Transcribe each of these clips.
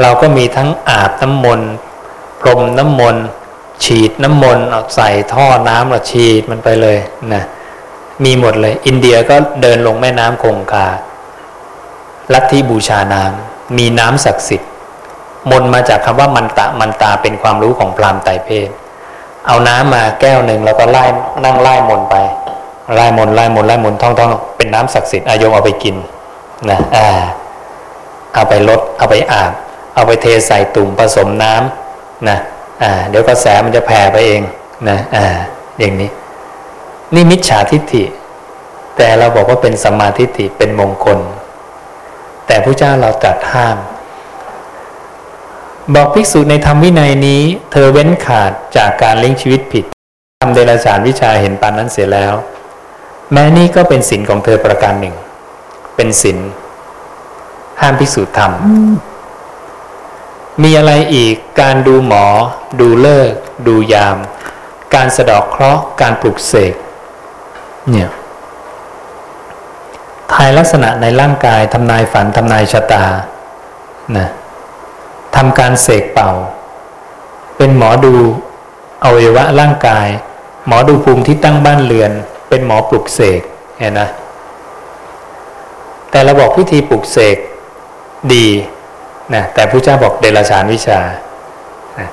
เราก็มีทั้งอาบน้ำมนต์พรมน้ำมนต์ฉีดน้ำมนต์เอาใส่ท่อน้ำเราฉีดมันไปเลยนะมีหมดเลย อินเดียก็เดินลงแม่น้ำคงคาลัทธิบูชาน้ำมีน้ำศักดิ์สิทธิ์ มนมาจากคำว่ามันตะมันตาเป็นความรู้ของพรามไตรเพศ เอาน้ำมาแก้วหนึ่งแล้วก็ไล่นั่งไล่มนไปไล่มนไล่มนไล่มนท่องท่องเป็นน้ำศักดิ์สิทธิ์อายมเอาไปกินนะอ่าเอาไปลดเอาไปอาบ เอาไปเทใส่ตุ่มผสมน้ำนะอ่าเดี๋ยวกระแสมันจะแผ่ไปเองนะอ่าอย่างนี้ นี่มิจฉาทิฏฐิ แต่เราบอกว่าเป็นสัมมาทิฏฐิเป็นมงคล แต่พระเจ้าเราตรัสห้าม บอกภิกษุในธรรมวินัยนี้ เธอเว้นขาดจากการเลี้ยงชีวิตผิดทำเดรัจฉานวิชาเห็นปานนั้นเสียแล้ว แม้นี่ก็เป็นศีลของเธอประการหนึ่ง เป็นศีลห้ามภิกษุทำ มีอะไรอีก การดูหมอ ดูเลิก ดูยาม การสะดอกเคราะห์ การปลุกเสก เนี่ย ทายลักษณะในร่างกายทำนายฝันทำนายชะตา นะทำการเสกเป่า เป็นหมอดูอวัยวะร่างกาย หมอดูภูมิที่ตั้งบ้านเรือน เป็นหมอปลุกเสก เห็นนะ แต่เราบอกพิธีปลุกเสกดี นะแต่พระเจ้าบอกเดลฉานวิชานะ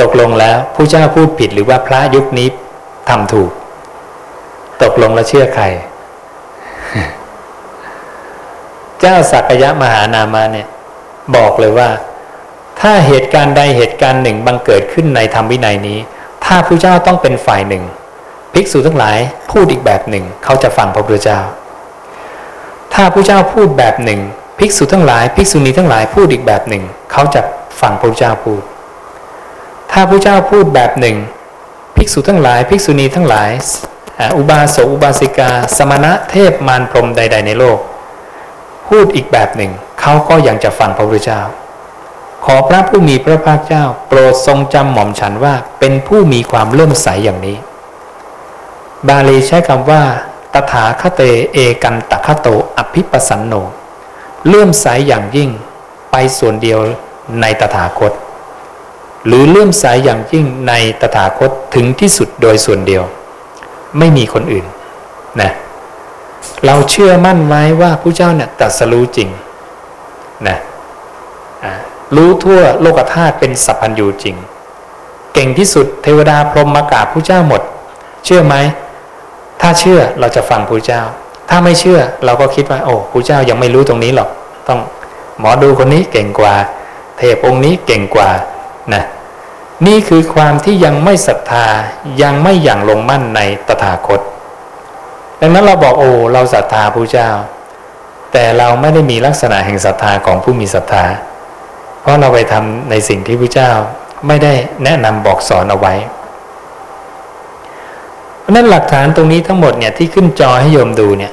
ตกลงแล้วพระเจ้าพูดผิดหรือว่าพระยุคนี้ทำถูก ตกลงแล้วเชื่อใคร เจ้าสักยะมหานามาเนี่ย บอกเลยว่า ถ้าเหตุการณ์ใดเหตุการณ์หนึ่งบังเกิดขึ้นในธรรมวินัยนี้ ถ้าพระเจ้าต้องเป็นฝ่ายหนึ่งภิกษุทั้งหลายพูดอีกแบบหนึ่ง เขาจะฟังพระพุทธเจ้า ถ้าพระเจ้าพูดแบบหนึ่ง ภิกษุทั้งหลาย ภิกษุณีทั้งหลายพูดอีกแบบหนึ่ง เขาจะฟังพระเจ้าพูด ถ้าพระเจ้าพูดแบบหนึ่ง ภิกษุทั้งหลาย ภิกษุณีทั้งหลาย อุบาสกอุบาสิกา สมณะเทพมารพรมใด ๆ ในโลก พูดอีกแบบหนึ่ง เขาก็ยังจะฟังพระพุทธเจ้า ขอพระผู้มีพระภาคเจ้า โปรดทรงจำหม่อมฉันว่าเป็นผู้มีความเลื่อมใสอย่างนี้ บาลีใช้คำว่า ตถาคเตเอกันตะคโตอภิปสันโน เลื่อมใสอย่างยิ่งไปส่วนเดียวในตถาคต หรือเลื่อมใสอย่างยิ่งในตถาคตถึงที่สุดโดยส่วนเดียว ไม่มีคนอื่นนะเราเชื่อมั่นไว้ว่าผู้เจ้าเนี่ยตรัสรู้จริงนะรู้ทั่วโลกธาตุเป็นสัพพัญญูจริง เก่งที่สุดเทวดาพรหมมากราบผู้เจ้าหมด เชื่อไหมถ้าเชื่อเราจะฟังผู้เจ้า ถ้าไม่เชื่อเราก็คิดว่า โอ้พระเจ้ายังไม่รู้ตรงนี้หรอก ต้องหมอดูคนนี้เก่งกว่า เทพองค์นี้เก่งกว่านะนี่คือความที่ยังไม่ศรัทธายังไม่อย่างลงมั่นในตถาคต ดังนั้นเราบอกโอ้เราศรัทธาพระเจ้า แต่เราไม่ได้มีลักษณะแห่งศรัทธาของผู้มีศรัทธา เพราะเราไปทำในสิ่งที่พระเจ้าไม่ได้แนะนำบอกสอนเอาไว้ราะนั้นหลักฐานตรงนี้ทั้งหมดเนี่ยที่ขึ้นจอให้โยมดูเนี่ย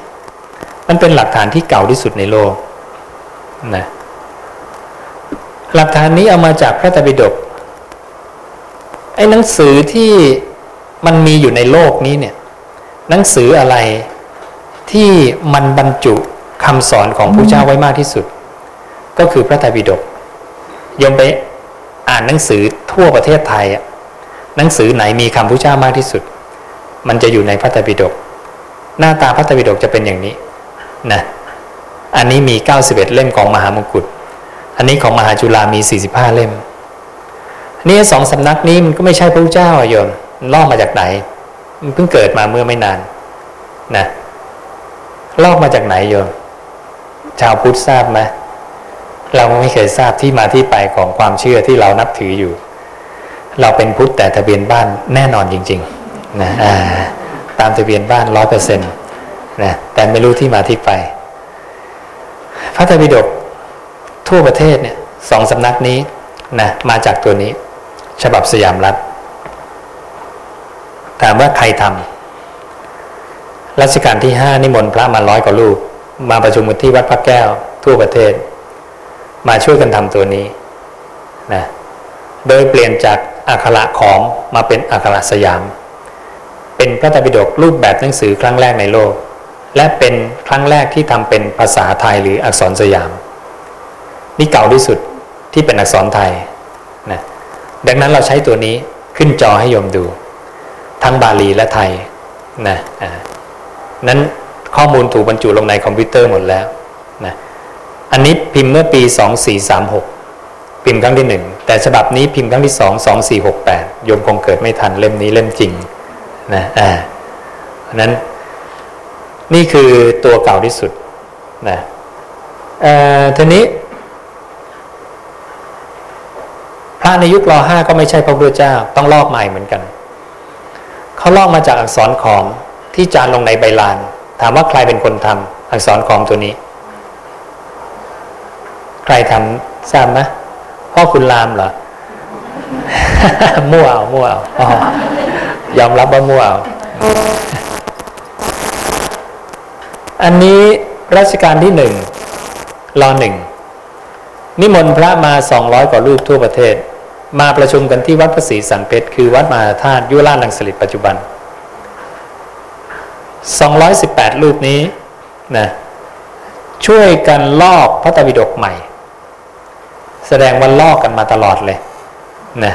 มันเป็นหลักฐานที่เก่าที่สุดในโลกนะหลักฐานนี้เอามาจากพระตบิดกไอ้หนังสือที่มันมีอยู่ในโลกนี้เนี่ย หนังสืออะไรที่มันบรรจุคำสอนของพระเจ้าไว้มากที่สุด ก็คือพระไตรปิฎกยมไปอ่านหนังสือทั่วประเทศไทยอะหนังสือไหนมีคำพระเจ้ามากที่สุด มันจะอยู่ในพระไตรปิฎกหน้าตาพระไตรปิฎกจะเป็นอย่างนี้ นะอันนี้มี 91 เล่มของมหามงกุฎอันนี้ของมหาจุฬามี 45 เล่มนี่สองสำนักนี้มันก็ไม่ใช่พระเจ้าอโยมลอกมาจากไหน มันเพิ่งเกิดมาเมื่อไม่นานนะลอกมาจากไหนโยมชาวพุทธทราบไหมเราไม่เคยทราบที่มาที่ไปของความเชื่อที่เรานับถืออยู่ เราเป็นพุทธแต่ทะเบียนบ้านแน่นอนจริง ๆ นะตามทะเบียนบ้านร้อยเปอร์เซ็นต์ นะแต่ไม่รู้ที่มาที่ไป พระธรรมปิฎกทั่วประเทศเนี่ยสองสำนักนี้นะมาจากตัวนี้ ฉบับสยามรัฐ ถามว่าใครทำรัชกาลที่ห้านิมนต์พระมาร้อยกว่ารูป มาประชุมกันที่วัดพระแก้ว ทั่วประเทศ มาช่วยกันทำตัวนี้นะโดยเปลี่ยนจากอักขระของมาเป็นอักขระสยาม เป็นพระไตรปิฎกรูปแบบหนังสือครั้งแรกในโลก และเป็นครั้งแรกที่ทำเป็นภาษาไทยหรืออักษรสยาม นี่เก่าที่สุดที่เป็นอักษรไทยนะดังนั้นเราใช้ตัวนี้ขึ้นจอให้โยมดู ทั้งบาลีและไทยนะอ่านั้นข้อมูลถูกบรรจุลงในคอมพิวเตอร์หมดแล้วนะอันนี้พิมพ์เมื่อปี 2436 พิมพ์ครั้งที่หนึ่งแต่ฉบับนี้พิมพ์ครั้งที่สอง2468โยมคงเกิดไม่ทันเล่มนี้เล่มจริงนะอ่านั้น นี่คือตัวเก่าที่สุดนะเอ่อทีนี้ พระในยุครอห้าก็ไม่ใช่พระพุทธเจ้า ต้องลอกใหม่เหมือนกัน เขาลอกมาจากอักษรขอมที่จานลงในใบลาน ถามว่าใครเป็นคนทำอักษรขอมตัวนี้ ใครทำทราบไหมพ่อคุณรามเหรอ มั่วเอามั่วเอายอมรับว่ามั่วเอา อันนี้รัชกาลที่หนึ่งรอหนึ่งนิมนต์พระมาสองร้อยกว่ารูปทั่วประเทศ มาประชุมกันที่วัดพระศรีสันเพชรคือวัดมหาธาตุยุราชลังสลิดปัจจุบัน 218 รูปนี้นะช่วยกันลอกพระตรปิฎกใหม่ แสดงว่าลอกกันมาตลอดเลยนะ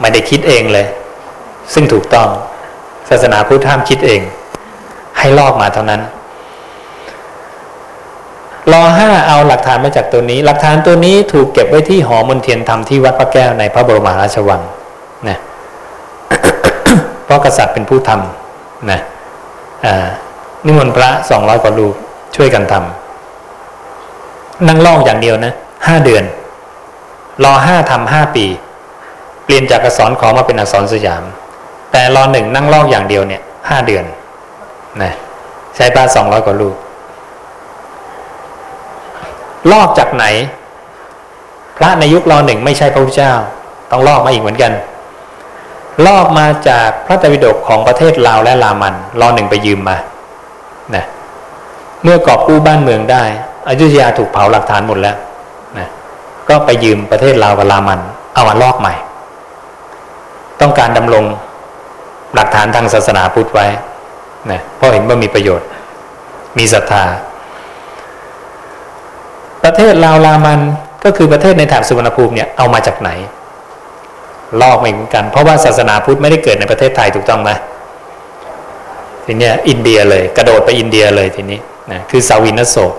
ไม่ได้คิดเองเลย ซึ่งถูกต้องศาสนาพุทธห้ามคิดเอง ให้ลอกมาเท่านั้น รอห้าเอาหลักฐานมาจากตัวนี้ หลักฐานตัวนี้ถูกเก็บไว้ที่หอมนเทียนธรรมที่วัดพระแก้วในพระบรมราชวังนะเพราะกษัตริย์เป็นผู้ทำนะนิมนต์พระสองร้อยกว่ารูปช่วยกันทำนั่งลอกอย่างเดียวนะห้าเดือน รอห้าทำห้าปี เปลี่ยนจากอักษรขอมาเป็นอักษรสยาม แต่รอหนึ่งนั่งลอกอย่างเดียวเนี่ยห้าเดือนนะใช้พระสองร้อยกว่ารูป ลอกจากไหน พระในยุครอหนึ่งไม่ใช่พระพุทธเจ้า ต้องลอกมาอีกเหมือนกัน ลอกมาจากพระตวิดกของประเทศลาวและลามันรอหนึ่งไปยืมมานะเมื่อกอบกู้บ้านเมืองได้อยุธยาถูกเผาหลักฐานหมดแล้วนะก็ไปยืมประเทศลาวกับลามัน เอามาลอกใหม่ ต้องการดำรงหลักฐานทางศาสนาพุทธไว้นะเพราะเห็นว่ามีประโยชน์ มีศรัทธา ประเทศลาวลามันก็คือประเทศในแถบสุวรรณภูมิเนี่ยเอามาจากไหน ลอกมาเหมือนกัน เพราะว่าศาสนาพุทธไม่ได้เกิดในประเทศไทยถูกต้องไหมทีนี้อินเดียเลยกระโดดไปอินเดียเลยทีนี้นะคือสาวินโศก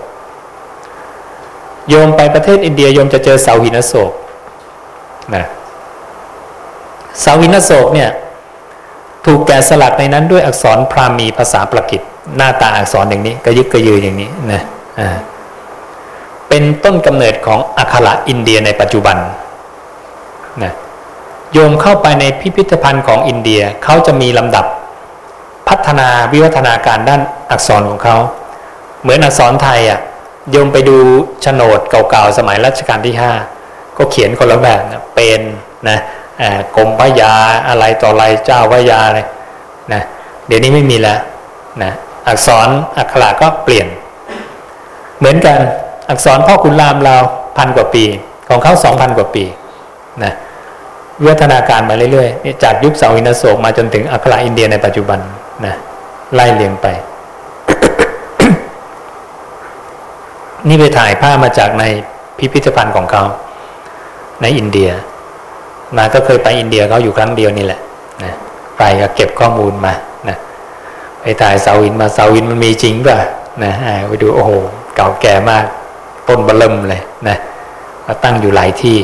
โยมไปประเทศอินเดียโยมจะเจอสาวินโศกนะสาวินโศกเนี่ยถูกแกะสลักในนั้นด้วยอักษรพราหมีภาษาประกิตหน้าตาอักษรอย่างนี้กระยึกกระยืออย่างนี้นะอ่า เป็นต้นกำเนิดของอักขระอินเดียในปัจจุบันนะโยมเข้าไปในพิพิธภัณฑ์ของอินเดียเขาจะมีลำดับพัฒนาวิวัฒนาการด้านอักษรของเขา เหมือนอักษรไทยอะโยมไปดูโฉนดเก่าๆสมัยรัชกาลที่ห้าก็เขียนคนละแบบนะเป็นนะกรมพระยาอะไรต่ออะไรเจ้าพระยาอะไรนะเดี๋ยวนี้ไม่มีแล้วนะอักษรอักขระก็เปลี่ยน เหมือนกัน อักษรพ่อคุณรามเราพันกว่าปี ของเขาสองพันกว่าปีนะวิวัฒนาการมาเรื่อยๆจากยุคเสาอินโศกมาจนถึงอัคราอินเดียในปัจจุบันนะไล่เลียงไป นี่ไปถ่ายภาพมาจากในพิพิธภัณฑ์ของเขา ในอินเดีย มาก็เคยไปอินเดียเขาอยู่ครั้งเดียวนี่แหละนะไปก็เก็บข้อมูลมานะไปถ่ายเสาอินมาเสาอินมันมีจริงป่ะนะไปดูโอ้โห เก่าแก่มาก ต้นบลมเลยนะมาตั้งอยู่หลายที่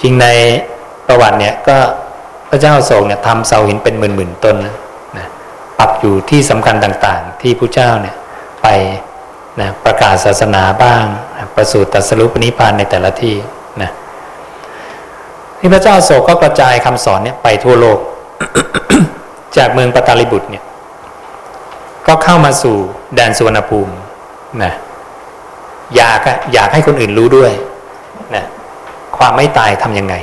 จริงในประวัติเนี่ยก็พระเจ้าโศกเนี่ยทำเสาหินเป็นหมื่นๆต้นนะนะปักอยู่ที่สำคัญต่างๆ ที่พระเจ้าเนี่ยไปนะประกาศศาสนาบ้างประสูติตรัสรุปนิพพานในแต่ละที่นะที่พระเจ้าโศกก็กระจายคำสอนเนี่ยไปทั่วโลก จากเมืองปตาลิบุตรเนี่ยก็เข้ามาสู่แดนสุวรรณภูมินะ อยากอยากให้คนอื่นรู้ด้วยนะความไม่ตายทํำยังไง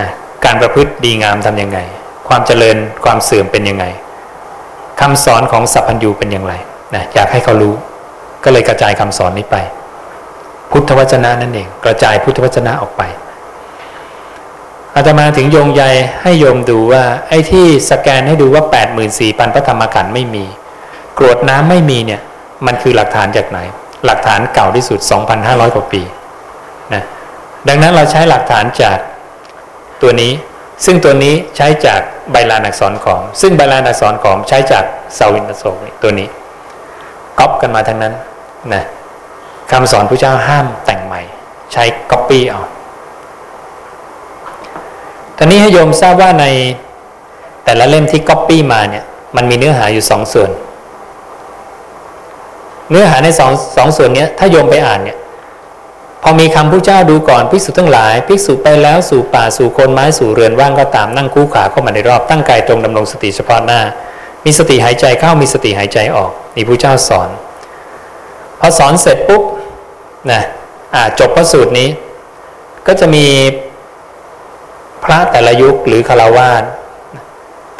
นะการประพฤติดีงามทํำยังไง ความเจริญความเสื่อมเป็นยังไงคำสอนของสัพพัญญูเป็นอย่างไรนะอยากให้เขารู้ ก็เลยกระจายคำสอนนี้ไป พุทธวจนะนั่นเองกระจายพุทธวจนะออกไปอาตมาถึงโยงใยให้โยมดูว่า ไอ้ที่สแกนให้ดูว่า 84,000พระธรรมขันธ์ไม่มี กรวดน้ำไม่มีเนี่ย มันคือหลักฐานจากไหน หลักฐานเก่าที่สุด 2,500 กว่าปีนะดังนั้นเราใช้หลักฐานจากตัวนี้ ซึ่งตัวนี้ใช้จากใบลานอักษรขอมซึ่งใบลานอักษรขอมใช้จากเสาหินอโศกตัวนี้ก๊อปกันมาทั้งนั้นนะคำสอนพระเจ้าห้ามแต่งใหม่ ใช้ก๊อปปี้เอาตอนนี้ให้โยมทราบว่าในแต่ละเล่มที่ก๊อปปี้มาเนี่ยมันมีเนื้อหาอยู่สองส่วน เนื้อหาในสองสองส่วนนี้ถ้าโยมไปอ่านเนี่ยพอมีคำผู้เจ้าดูก่อนภิกษุทั้งหลายภิกษุไปแล้วสู่ป่าสู่โคนไม้สู่เรือนว่างก็ตามนั่งคู่ขาเข้ามาในรอบตั้งกายตรงดำรงสติเฉพาะหน้า มีสติหายใจเข้ามีสติหายใจออกนี่ผู้เจ้าสอน พอสอนเสร็จปุ๊บนะอ่าจบพระสูตรนี้ ก็จะมีพระแต่ละยุคหรือคารวาส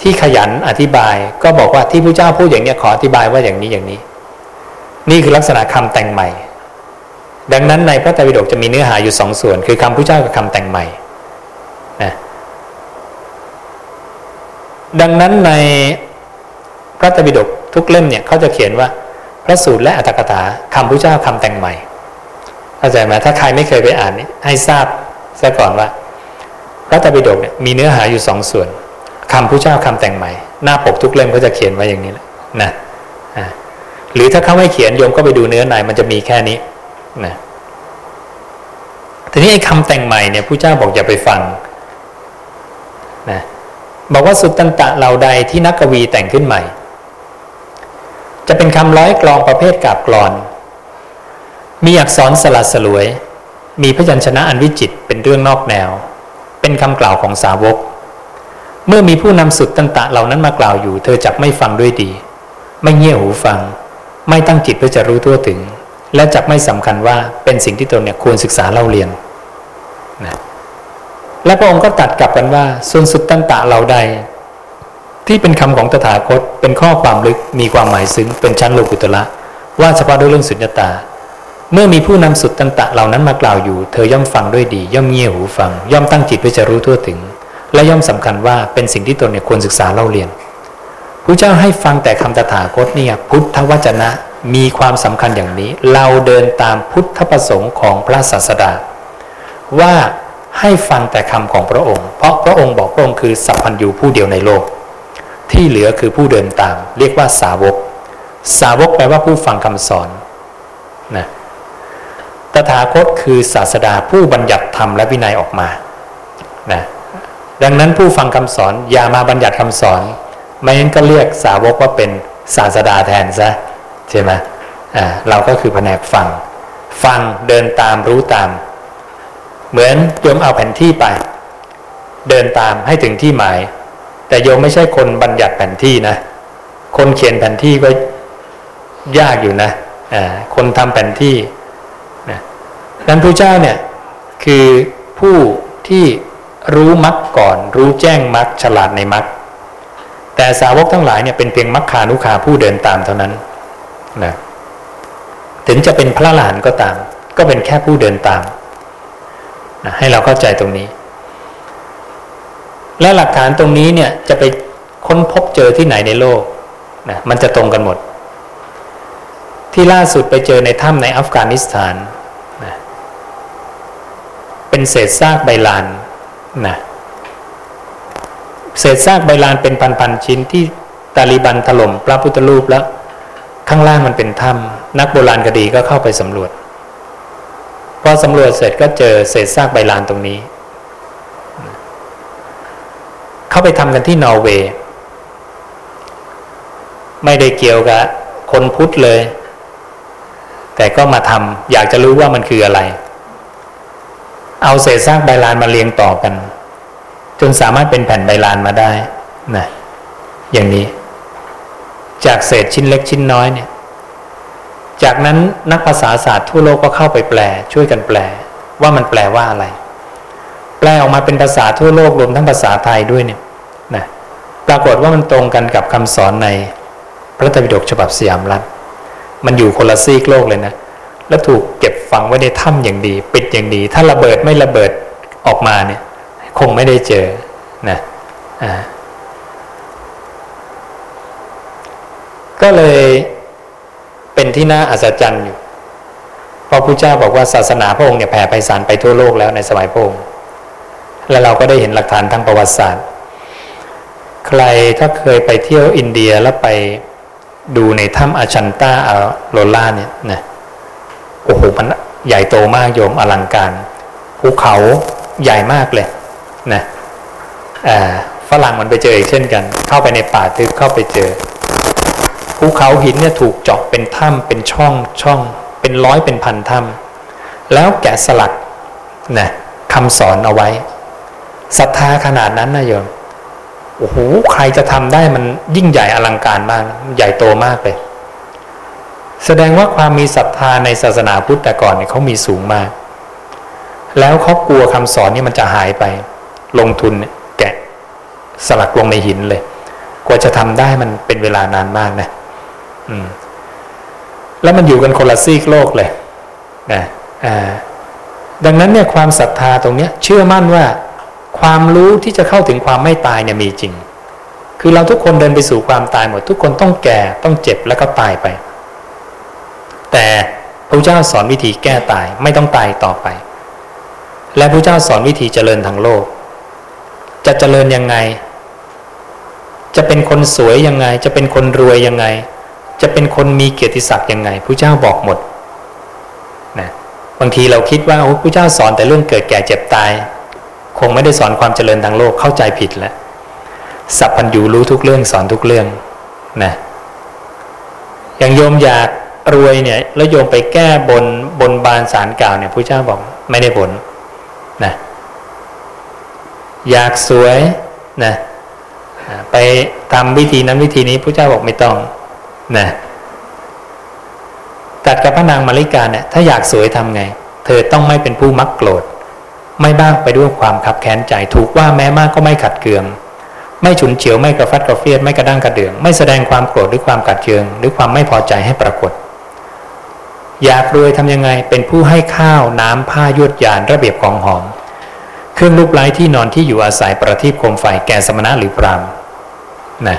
ที่ขยันอธิบายก็บอกว่าที่พระเจ้าพูดอย่างนี้ขออธิบายว่าอย่างนี้อย่างนี้ นี่คือลักษณะคำแต่งใหม่ ดังนั้นในพระไตรปิฎกจะมีเนื้อหาอยู่สองส่วน คือคำพระเจ้ากับคำแต่งใหม่นะดังนั้นในพระไตรปิฎกทุกเล่มเนี่ยเขาจะเขียนว่าพระสูตรและอัตถกถาคำพระเจ้าคำแต่งใหม่เข้าใจไหมถ้าใครไม่เคยไปอ่านนี่ให้ทราบซะก่อนว่า พระไตรปิฎกเนี่ยมีเนื้อหาอยู่สองส่วนคำผู้เจ้าคำแต่งใหม่ หน้าปกทุกเล่มก็จะเขียนไว้อย่างนี้แหละนะอ่า หรือถ้าเขาไม่เขียนโยมก็ไปดูเนื้อในมันจะมีแค่นี้นะทีนี้ไอ้คำแต่งใหม่เนี่ยผู้เจ้าบอกอย่าไปฟังนะบอกว่าสุตตันตะเหล่าใดที่นักกวีแต่งขึ้นใหม่ จะเป็นคำร้อยกลองประเภทกาบกรอน มีอักษรสลัดสลวย มีพยัญชนะอันวิจิตเป็นเรื่องนอกแนว เป็นคำกล่าวของสาวก เมื่อมีผู้นำสุดตันตะเหล่านั้นมากล่าวอยู่ เธอจักไม่ฟังด้วยดี ไม่เงี่ยหูฟัง ไม่ตั้งจิตเพื่อจะรู้ทั่วถึง และจักไม่สำคัญว่าเป็นสิ่งที่ตนเนี่ยควรศึกษาเล่าเรียนนะและพระองค์ก็ตัดกลับกันว่าส่วนสุดตันตะเหล่าใด ที่เป็นคำของตถาคต เป็นข้อความลึกมีความหมายซึ้งเป็นชั้นโลกุตละว่าเฉพาะด้วยเรื่องสุญญตา เมื่อมีผู้นำสุดตันตะเหล่านั้นมากล่าวอยู่ เธอย่อมฟังด้วยดี ย่อมเงี่ยหูฟัง ย่อมตั้งจิตเพื่อจะรู้ทั่วถึง และย่อมสำคัญว่าเป็นสิ่งที่ตนเนี่ยควรศึกษาเล่าเรียน พระเจ้าให้ฟังแต่คำตถาคตเนี่ยพุทธวจนะมีความสำคัญอย่างนี้ เราเดินตามพุทธประสงค์ของพระศาสดา ว่าให้ฟังแต่คำของพระองค์ เพราะพระองค์บอกพระองค์คือสัพพัญญูผู้เดียวในโลก ที่เหลือคือผู้เดินตาม เรียกว่าสาวก สาวกแปลว่าผู้ฟังคำสอนนะตถาคตคือศาสดาผู้บัญญัติธรรมและวินัยออกมานะดังนั้นผู้ฟังคำสอนอย่ามาบัญญัติคำสอน ไม่งั้นก็เรียกสาวกว่าเป็นศาสดาแทนซะใช่ไหมอ่าเราก็คือแผนกฟัง ฟังเดินตามรู้ตาม เหมือนโยมเอาแผนที่ไป เดินตามให้ถึงที่หมาย แต่โยมไม่ใช่คนบัญญัติแผนที่นะ คนเขียนแผนที่ก็ยากอยู่นะอ่าคนทำแผนที่นะนั้นพระเจ้าเนี่ยคือผู้ที่รู้มรรคก่อน รู้แจ้งมรรคฉลาดในมรรค แต่สาวกทั้งหลายเนี่ยเป็นเพียงมรรคานุขาผู้เดินตามเท่านั้นนะถึงจะเป็นพระหลานก็ตาม ก็เป็นแค่ผู้เดินตามนะให้เราเข้าใจตรงนี้ และหลักฐานตรงนี้เนี่ยจะไปค้นพบเจอที่ไหนในโลกนะมันจะตรงกันหมด ที่ล่าสุดไปเจอในถ้ำในอัฟกานิสถานนะเป็นเศษซากใบลานนะ เศษซากใบลานเป็นพันๆชิ้นที่ตาลีบันถล่มพระพุทธรูปแล้ว ข้างล่างมันเป็นถ้ำนักโบราณคดีก็เข้าไปสำรวจพอสำรวจเสร็จก็เจอเศษซากใบลานตรงนี้ เข้าไปทำกันที่นอร์เวย์ไม่ได้เกี่ยวกับคนพุทธเลย แต่ก็มาทำอยากจะรู้ว่ามันคืออะไร เอาเศษซากใบลานมาเรียงต่อกัน จนสามารถเป็นแผ่นใบลานมาได้นะอย่างนี้ จากเศษชิ้นเล็กชิ้นน้อยเนี่ย จากนั้นนักภาษาศาสตร์ทั่วโลกก็เข้าไปแปล ช่วยกันแปล ว่ามันแปลว่าอะไร แปลออกมาเป็นภาษาทั่วโลกรวมทั้งภาษาไทยด้วยเนี่ยนะปรากฏว่ามันตรงกันกับคำสอนในพระไตรปิฎกฉบับสยามรัฐ มันอยู่คนละซีกโลกเลยนะแล้วถูกเก็บฝังไว้ในถ้ำอย่างดี ปิดอย่างดี ถ้าระเบิดไม่ระเบิดออกมาเนี่ย คงไม่ได้เจอนะอ่าก็เลยเป็นที่น่าอัศจรรย์อยู่เพราะพระเจ้าบอกว่าศาสนาพระองค์เนี่ยแผ่ไปสารไปทั่วโลกแล้วในสมัยพระองค์และเราก็ได้เห็นหลักฐานทางประวัติศาสตร์ ใครถ้าเคยไปเที่ยวอินเดียแล้วไปดูในถ้ำอาชันตาอาโรล่าเนี่ยนะโอ้โหมันใหญ่โตมากโยมอลังการภูเขาใหญ่มากเลย นะอ่าฝรั่งมันไปเจออีกเช่นกัน เข้าไปในป่าทึบเข้าไปเจอภูเขาหินเนี่ยถูกเจาะเป็นถ้ำเป็นช่องช่อง เป็นร้อยเป็นพันถ้ำแล้วแกะสลักนะคำสอนเอาไว้ศรัทธาขนาดนั้นนะโยมโอ้โหใครจะทำได้มันยิ่งใหญ่อลังการมาก ใหญ่โตมากเลย แสดงว่าความมีศรัทธาในศาสนาพุทธแต่ก่อนเนี่ยเขามีสูงมาก แล้วเขากลัวคำสอนนี่มันจะหายไป ลงทุนแกะสลักลงในหินเลยกว่าจะทำได้มันเป็นเวลานานมากนะอืม แล้วมันอยู่กันคนละซีกโลกเลยนะอ่าดังนั้นเนี่ยความศรัทธาตรงเนี้ย เชื่อมั่นว่า ความรู้ที่จะเข้าถึงความไม่ตายเนี่ยมีจริง คือเราทุกคนเดินไปสู่ความตายหมด ทุกคนต้องแก่ต้องเจ็บแล้วก็ตายไป แต่พระเจ้าสอนวิธีแก้ตายไม่ต้องตายต่อไป และพระเจ้าสอนวิธีเจริญทางโลก จะเจริญยังไง จะเป็นคนสวยยังไง จะเป็นคนรวยยังไง จะเป็นคนมีเกียรติศักดิ์ยังไงพระเจ้าบอกหมดนะบางทีเราคิดว่าโอ้พระเจ้าสอนแต่เรื่องเกิดแก่เจ็บตาย คงไม่ได้สอนความเจริญทางโลกเข้าใจผิดแล้วสัพพัญญูรู้ทุกเรื่องสอนทุกเรื่องนะอย่างโยมอยากรวยเนี่ยแล้วโยมไปแก้บนบนบานสารกล่าวเนี่ยพระเจ้าบอกไม่ได้ผลนะ อยากสวยนะไปทำวิธีนั้นวิธีนี้พระเจ้าบอกไม่ต้องนะตัดกับพระนางมาริกาเนี่ยถ้าอยากสวยทำไง เธอต้องไม่เป็นผู้มักโกรธ ไม่บ้างไปด้วยความขับแค้นใจถูกว่าแม้มากก็ไม่ขัดเคือง ไม่ฉุนเฉียวไม่กระฟัดกระเฟียดไม่กระด้างกระเดือง ไม่แสดงความโกรธหรือความกัดเคือง หรือความไม่พอใจให้ปรากฏ อยากรวยทำยังไงเป็นผู้ให้ข้าวน้ำผ้ายวดยานระเบียบของหอม เครื่องรูปไล้ที่นอนที่อยู่อาศัยประทีปโคมไฟแก่สมณะหรือพรามนะ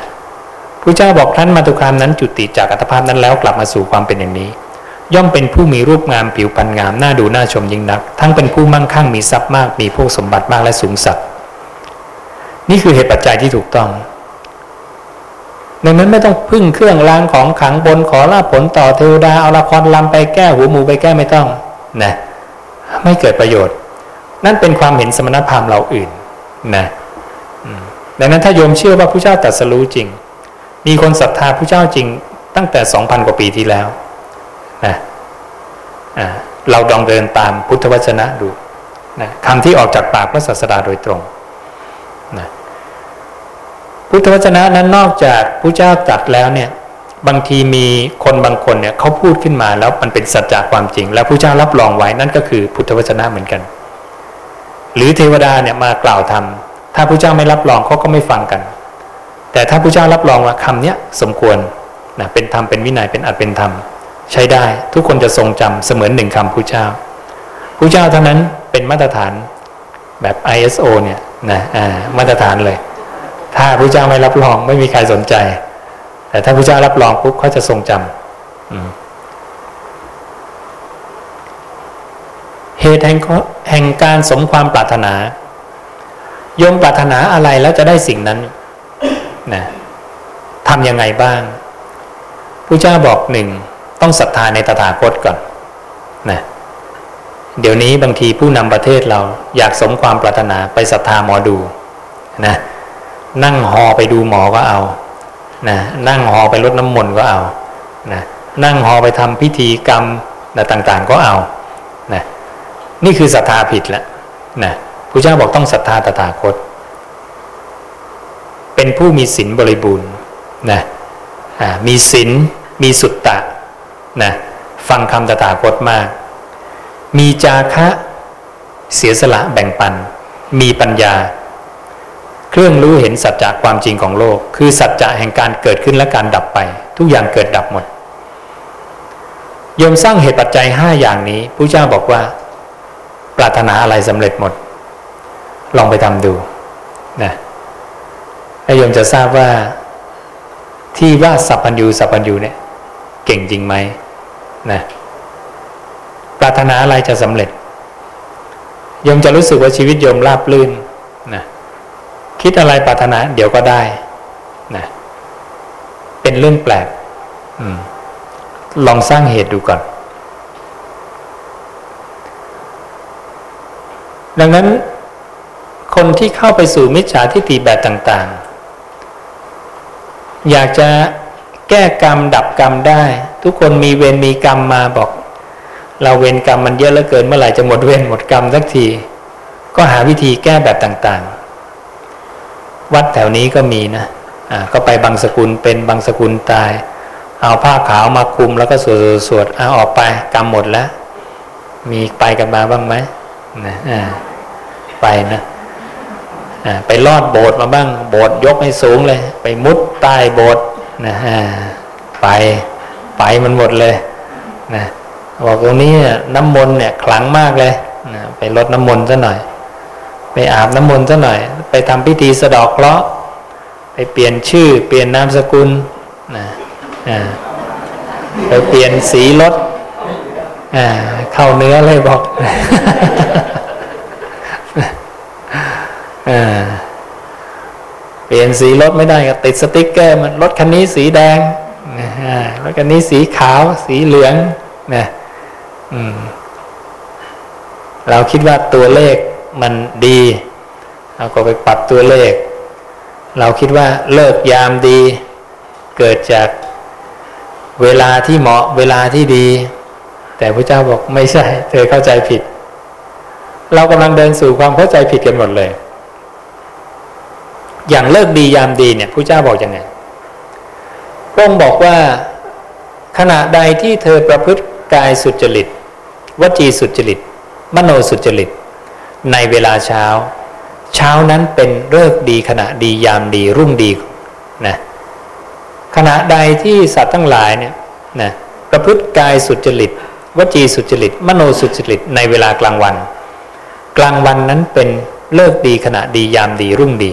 พระเจ้าบอกท่านมาตุคามนั้นจุติจากอัตภาพนั้นแล้วกลับมาสู่ความเป็นอย่างนี้ ย่อมเป็นผู้มีรูปงามผิวพรรณงามน่าดูน่าชมยิ่งนัก ทั้งเป็นผู้มั่งคั่งมีทรัพย์มากมีพวกสมบัติมากและสูงสักนี่คือเหตุปัจจัยที่ถูกต้องดังนั้นไม่ต้องพึ่งเครื่องรางของขังบนขอลาผลต่อเทวดาเอาละครลำไปแก้หูหมูไปแก้ไม่ต้องนะไม่เกิดประโยชน์ นั่นเป็นความเห็นสมณพราหมณ์เราอื่นนะดังนั้นถ้าโยมเชื่อว่าพระเจ้าตรัสรู้จริง มีคนศรัทธาพระเจ้าจริง ตั้งแต่สองพันกว่าปีที่แล้วนะเราลองเดินตามพุทธวจนะดูนะคำที่ออกจากปากพระศาสดาโดยตรงนะพุทธวจนะนั้นนอกจากพระเจ้าตรัสแล้วเนี่ยบางทีมีคนบางคนเนี่ยเขาพูดขึ้นมาแล้วมันเป็นสัจจะความจริง แล้วพระเจ้ารับรองไว้นั่นก็คือพุทธวจนะเหมือนกัน หรือเทวดาเนี่ยมากล่าวทำถ้าพระเจ้าไม่รับรองเขาก็ไม่ฟังกัน แต่ถ้าพระเจ้ารับรองว่าคำเนี้ยสมควรนะเป็นธรรมเป็นวินัยเป็นอัตเป็นธรรม ใช้ได้ทุกคนจะทรงจำเสมือนหนึ่งคำผู้เจ้าผู้เจ้าเท่านั้นเป็นมาตรฐานแบบ ISO เนี่ยนะอ่ามาตรฐานเลย ถ้าผู้เจ้าไม่รับรองไม่มีใครสนใจ แต่ถ้าผู้เจ้ารับรองปุ๊บเขาจะทรงจำ เหตุแห่งแห่งการสมความปรารถนายมปรารถนาอะไรแล้วจะได้สิ่งนั้นนะทำยังไงบ้างผู้เจ้าบอกหนึ่งต้องศรัทธาในตถาคตก่อนนะเดี๋ยวนี้บางทีผู้นำประเทศเราอยากสมความปรารถนาไปศรัทธาหมอดูนะนั่งหอไปดูหมอก็เอานะนั่งหอไปลดน้ำมนต์ก็เอานะนั่งหอไปทำพิธีกรรมนะต่างๆก็เอานะ นี่คือศรัทธาผิดแล้วนะพระเจ้าบอกต้องศรัทธาตถาคต เป็นผู้มีศีลบริบูรณ์นะมีศีลมีสุตตะนะฟังคำตถาคตมาก มีจาคะเสียสละแบ่งปัน มีปัญญา เครื่องรู้เห็นสัจจะความจริงของโลก คือสัจจะแห่งการเกิดขึ้นและการดับไป ทุกอย่างเกิดดับหมดโยมสร้างเหตุปัจจัยห้าอย่างนี้พระเจ้าบอกว่า ปรารถนาอะไรสำเร็จหมด ลองไปทำดูนะแล้วยมจะทราบว่าที่ว่าสัพพัญญูสัพพัญญูเนี่ย เก่งจริงไหมนะปรารถนาอะไรจะสำเร็จโยมจะรู้สึกว่าชีวิตโยมราบลื่นนะคิดอะไรปรารถนาเดี๋ยวก็ได้นะเป็นเรื่องแปลกอลองสร้างเหตุดูก่อน ดังนั้นคนที่เข้าไปสู่มิจฉาทิฏฐิแบบต่างๆ อยากจะแก้กรรมดับกรรมได้ ทุกคนมีเวรมีกรรมมาบอก เราเวรกรรมมันเยอะเหลือเกินเมื่อไหร่จะหมดเวรหมดกรรมสักที ก็หาวิธีแก้แบบต่างๆ วัดแถวนี้ก็มีนะอ่าก็ไปบางสกุลเป็นบางสกุลตาย เอาผ้าขาวมาคุมแล้วก็สวดสวดเอาออกไปกรรมหมดแล้ว มีไปกันมาบ้างไหมนะอ่า ไปนะไปลอดโบสถ์มาบ้าง โบสถ์ยกให้สูงเลย ไปมุดใต้โบสถ์นะฮะไปไปมันหมดเลยนะบอกตรงนี้น้ำมนต์เนี่ยขลังมากเลยนะไปลดน้ำมนต์ซะหน่อย ไปอาบน้ำมนต์ซะหน่อย ไปทำพิธีสะดอกเคราะห์ไปเปลี่ยนชื่อ เปลี่ยนนามสกุลนะไปเปลี่ยนสีรถเข้าเนื้อเลยบอก เปลี่ยนสีรถไม่ได้ก็ติดสติ๊กเกอร์มันรถคันนี้สีแดงรถคันนี้สีขาว สีเหลืองนะเราคิดว่าตัวเลขมันดีเราก็ไปปรับตัวเลข เราคิดว่าเลิกยามดี เกิดจากเวลาที่เหมาะเวลาที่ดี แต่พระเจ้าบอกไม่ใช่ เธอเข้าใจผิด เรากำลังเดินสู่ความเข้าใจผิดกันหมดเลย อย่างเลิกดียามดีเนี่ยพระเจ้าบอกยังไงพระองค์บอกว่าขณะใดที่เธอประพฤติกายสุจริต วจีสุจริต มโนสุจริต ในเวลาเช้า เช้านั้นเป็นเลิกดีขณะดียามดีรุ่งดีนะขณะใดที่สัตว์ทั้งหลายเนี่ยนะประพฤติกายสุจริต วจีสุจริต มโนสุจริต ในเวลากลางวัน กลางวันนั้นเป็นเลิกดีขณะดียามดีรุ่งดี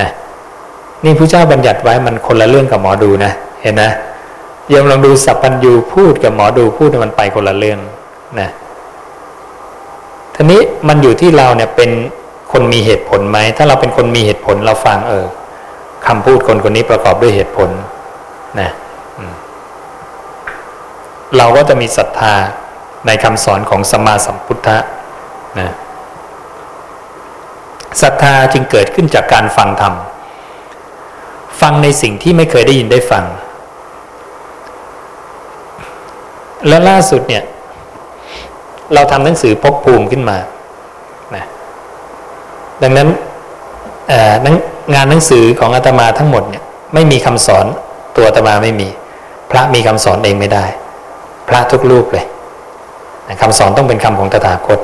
นะนี่พระเจ้าบัญญัติไว้มันคนละเรื่องกับหมอดูนะเห็นนะยมลองดูสัพพัญญูพูดกับหมอดูพูดมันไปคนละเรื่องนะทีนี้มันอยู่ที่เราเนี่ยเป็นคนมีเหตุผลไหมถ้าเราเป็นคนมีเหตุผลเราฟังเออคำพูดคนคนนี้ประกอบด้วยเหตุผลนะเราก็จะมีศรัทธาในคำสอนของสมมาสัมพุทธะนะ ศรัทธาจึงเกิดขึ้นจากการฟังธรรม ฟังในสิ่งที่ไม่เคยได้ยินได้ฟัง และล่าสุดเนี่ย เราทำหนังสือพบภูมิขึ้นมานะดังนั้นงานหนังสือของอาตมาทั้งหมดเนี่ยไม่มีคำสอนตัวอาตมาไม่มี พระมีคำสอนเองไม่ได้ พระทุกรูปเลยคำสอนต้องเป็นคำของตถาคต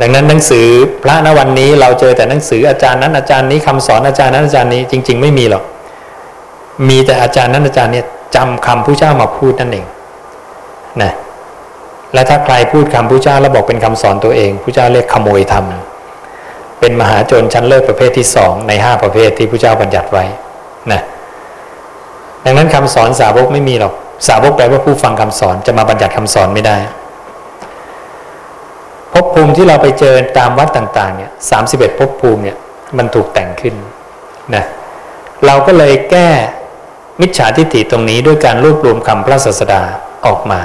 ดังนั้นหนังสือพระณวันนี้เราเจอแต่หนังสืออาจารย์นั้นอาจารย์นี้คำสอนอาจารย์นั้นอาจารย์นี้จริง ๆ ไม่มีหรอก มีแต่อาจารย์นั้นอาจารย์เนี่ยจำคำผู้เจ้ามาพูดนั่นเองนะและถ้าใครพูดคำผู้เจ้าแล้วบอกเป็นคำสอนตัวเองผู้เจ้าเรียกขโมยธรรมเป็นมหาจนชั้นเลิศประเภทที่สองในห้าประเภทที่ผู้เจ้าบัญญัติไว้นะดังนั้นคำสอนสาวกไม่มีหรอกสาวกแปลว่าผู้ฟังคำสอนจะมาบัญญัติคำสอนไม่ได้ ภพภูมิที่เราไปเจอตามวัดต่าง ๆ เนี่ยสามสิบเอ็ดภพภูมิเนี่ยมันถูกแต่งขึ้นนะเราก็เลยแก้มิจฉาทิฏฐิตรงนี้ด้วยการรวบรวมคำพระศาสดาออกมา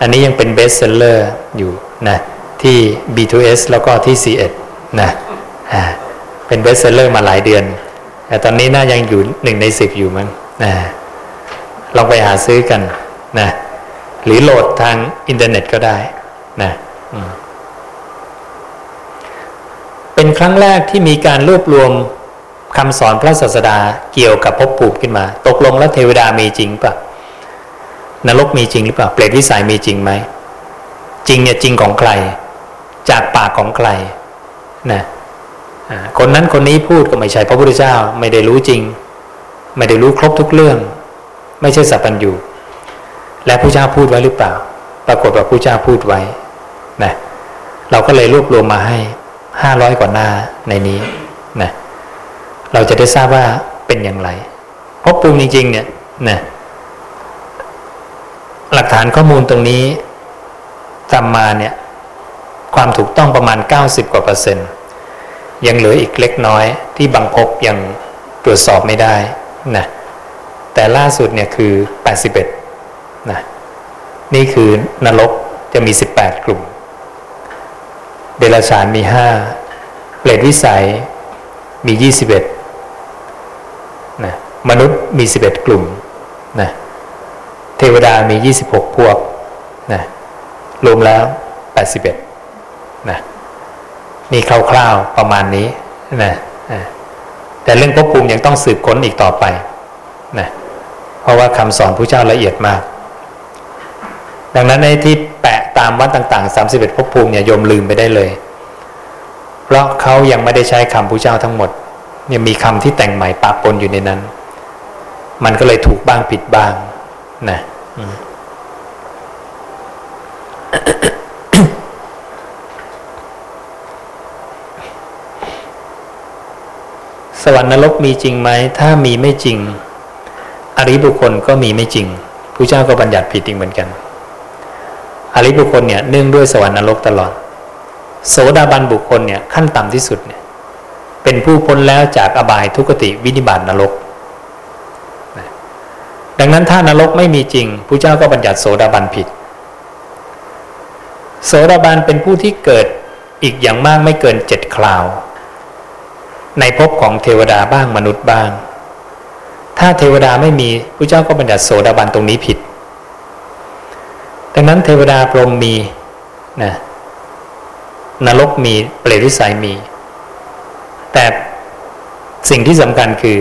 อันนี้ยังเป็นเบสเซลเลอร์อยู่นะที่ B2S แล้วก็ที่ C1 นะเป็น bestseller มาหลายเดือน แต่ตอนนี้น่ายังอยู่หนึ่งในสิบอยู่มั้งนะลองไปหาซื้อกันนะหรือโหลดทางอินเทอร์เน็ตก็ได้นะ เป็นครั้งแรกที่มีการรวบรวมคำสอนพระศาสดาเกี่ยวกับภพภูมิขึ้นมา ตกลงแล้วเทวดามีจริงปะนรกมีจริงหรือเปล่าเปรตวิสัยมีจริงไหมจริงเนี่ยจริงของใคร จากปากของใครนะคนนั้นคนนี้พูดก็ไม่ใช่พระพุทธเจ้าไม่ได้รู้จริง ไม่ได้รู้ครบทุกเรื่อง ไม่ใช่สัพพัญญูและพระเจ้าพูดไว้หรือเปล่า ปรากฏว่าพระเจ้าพูดไว้นะเราก็เลยรวบรวมมาให้ ห้าร้อยกว่าหน้าในนี้นะเราจะได้ทราบว่าเป็นอย่างไรพบภูมิจริง ๆ เนี่ยนะหลักฐานข้อมูลตรงนี้ทำมาเนี่ย ความถูกต้องประมาณ 90 กว่าเปอร์เซ็นต์ ยังเหลืออีกเล็กน้อยที่บางพบยังตรวจสอบไม่ได้นะแต่ล่าสุดเนี่ยคือ 81นะนี่คือนรกจะมี 18 กลุ่ม เดรัจฉานมี5เปรตวิสัยมี21นะมนุษย์มี11กลุ่มนะเทวดามี26พวกนะรวมแล้ว81นะนี่คร่าวๆประมาณนี้นะแต่เรื่องภพภูมิยังต้องสืบค้นอีกต่อไปนะเพราะว่าคำสอนพระเจ้าละเอียดมาก ดังนั้นในที่ ตามวัดต่างๆ 31ภพภูมิเนี่ยโยมลืมไปได้เลย เพราะเขายังไม่ได้ใช้คำพระเจ้าทั้งหมดยังมีคำที่แต่งใหม่ปะปนอยู่ในนั้น มันก็เลยถูกบ้างผิดบ้างนะสวรรค์นรกมีจริงไหม ถ้ามีไม่จริง อริบุคคลก็มีไม่จริงผู้เจ้าก็บัญญัติผิดอีกเหมือนกัน ริบุคคลเนี่ยเนื่องด้วยสวรรค์นรกตลอด โสดาบันบุคคลเนี่ยขั้นต่ำที่สุดเนี่ยเป็นผู้พ้นแล้วจากอบายทุกติวินิบาตนรก ดังนั้นถ้านรกไม่มีจริงผู้เจ้าก็บัญญัติโสดาบันผิด โสดาบันเป็นผู้ที่เกิดอีกอย่างมากไม่เกินเจ็ดคราว ในภพของเทวดาบ้างมนุษย์บ้าง ถ้าเทวดาไม่มีพระเจ้าก็บัญญัติโสดาบันตรงนี้ผิด ดังนั้นเทวดาพรหมมีนะนรกมีเปรตวิสัยมี แต่สิ่งที่สำคัญคือ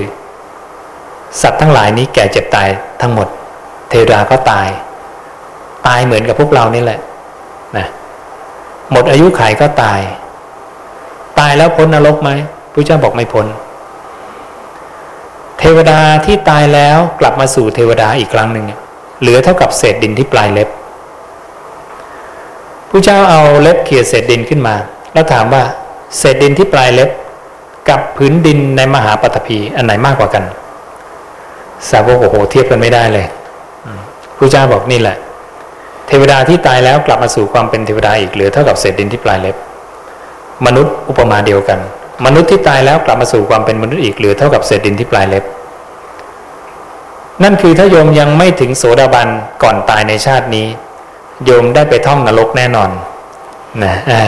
สัตว์ทั้งหลายนี้แก่เจ็บตายทั้งหมด เทวดาก็ตาย ตายเหมือนกับพวกเรานี่แหละนะหมดอายุขัยก็ตาย ตายแล้วพ้นนรกไหมพระเจ้าบอกไม่พ้น เทวดาที่ตายแล้วกลับมาสู่เทวดาอีกครั้งหนึ่งเหลือเท่ากับเศษดินที่ปลายเล็บ พระเจ้าเอาเล็บเขี่ยเศษดินขึ้นมา แล้วถามว่าเศษดินที่ปลายเล็บกับผืนดินในมหาปฐพีอันไหนมากกว่ากัน สาวกโอ้โหเทียบกันไม่ได้เลยพระเจ้าบอกนี่แหละ เทวดาที่ตายแล้วกลับมาสู่ความเป็นเทวดาอีกเหลือเท่ากับเศษดินที่ปลายเล็บ มนุษย์อุปมาเดียวกัน มนุษย์ที่ตายแล้วกลับมาสู่ความเป็นมนุษย์อีกเหลือเท่ากับเศษดินที่ปลายเล็บ นั่นคือถ้าโยมยังไม่ถึงโสดาบันก่อนตายในชาตินี้ โยมได้ไปท่องนรกแน่นอนนะอ่า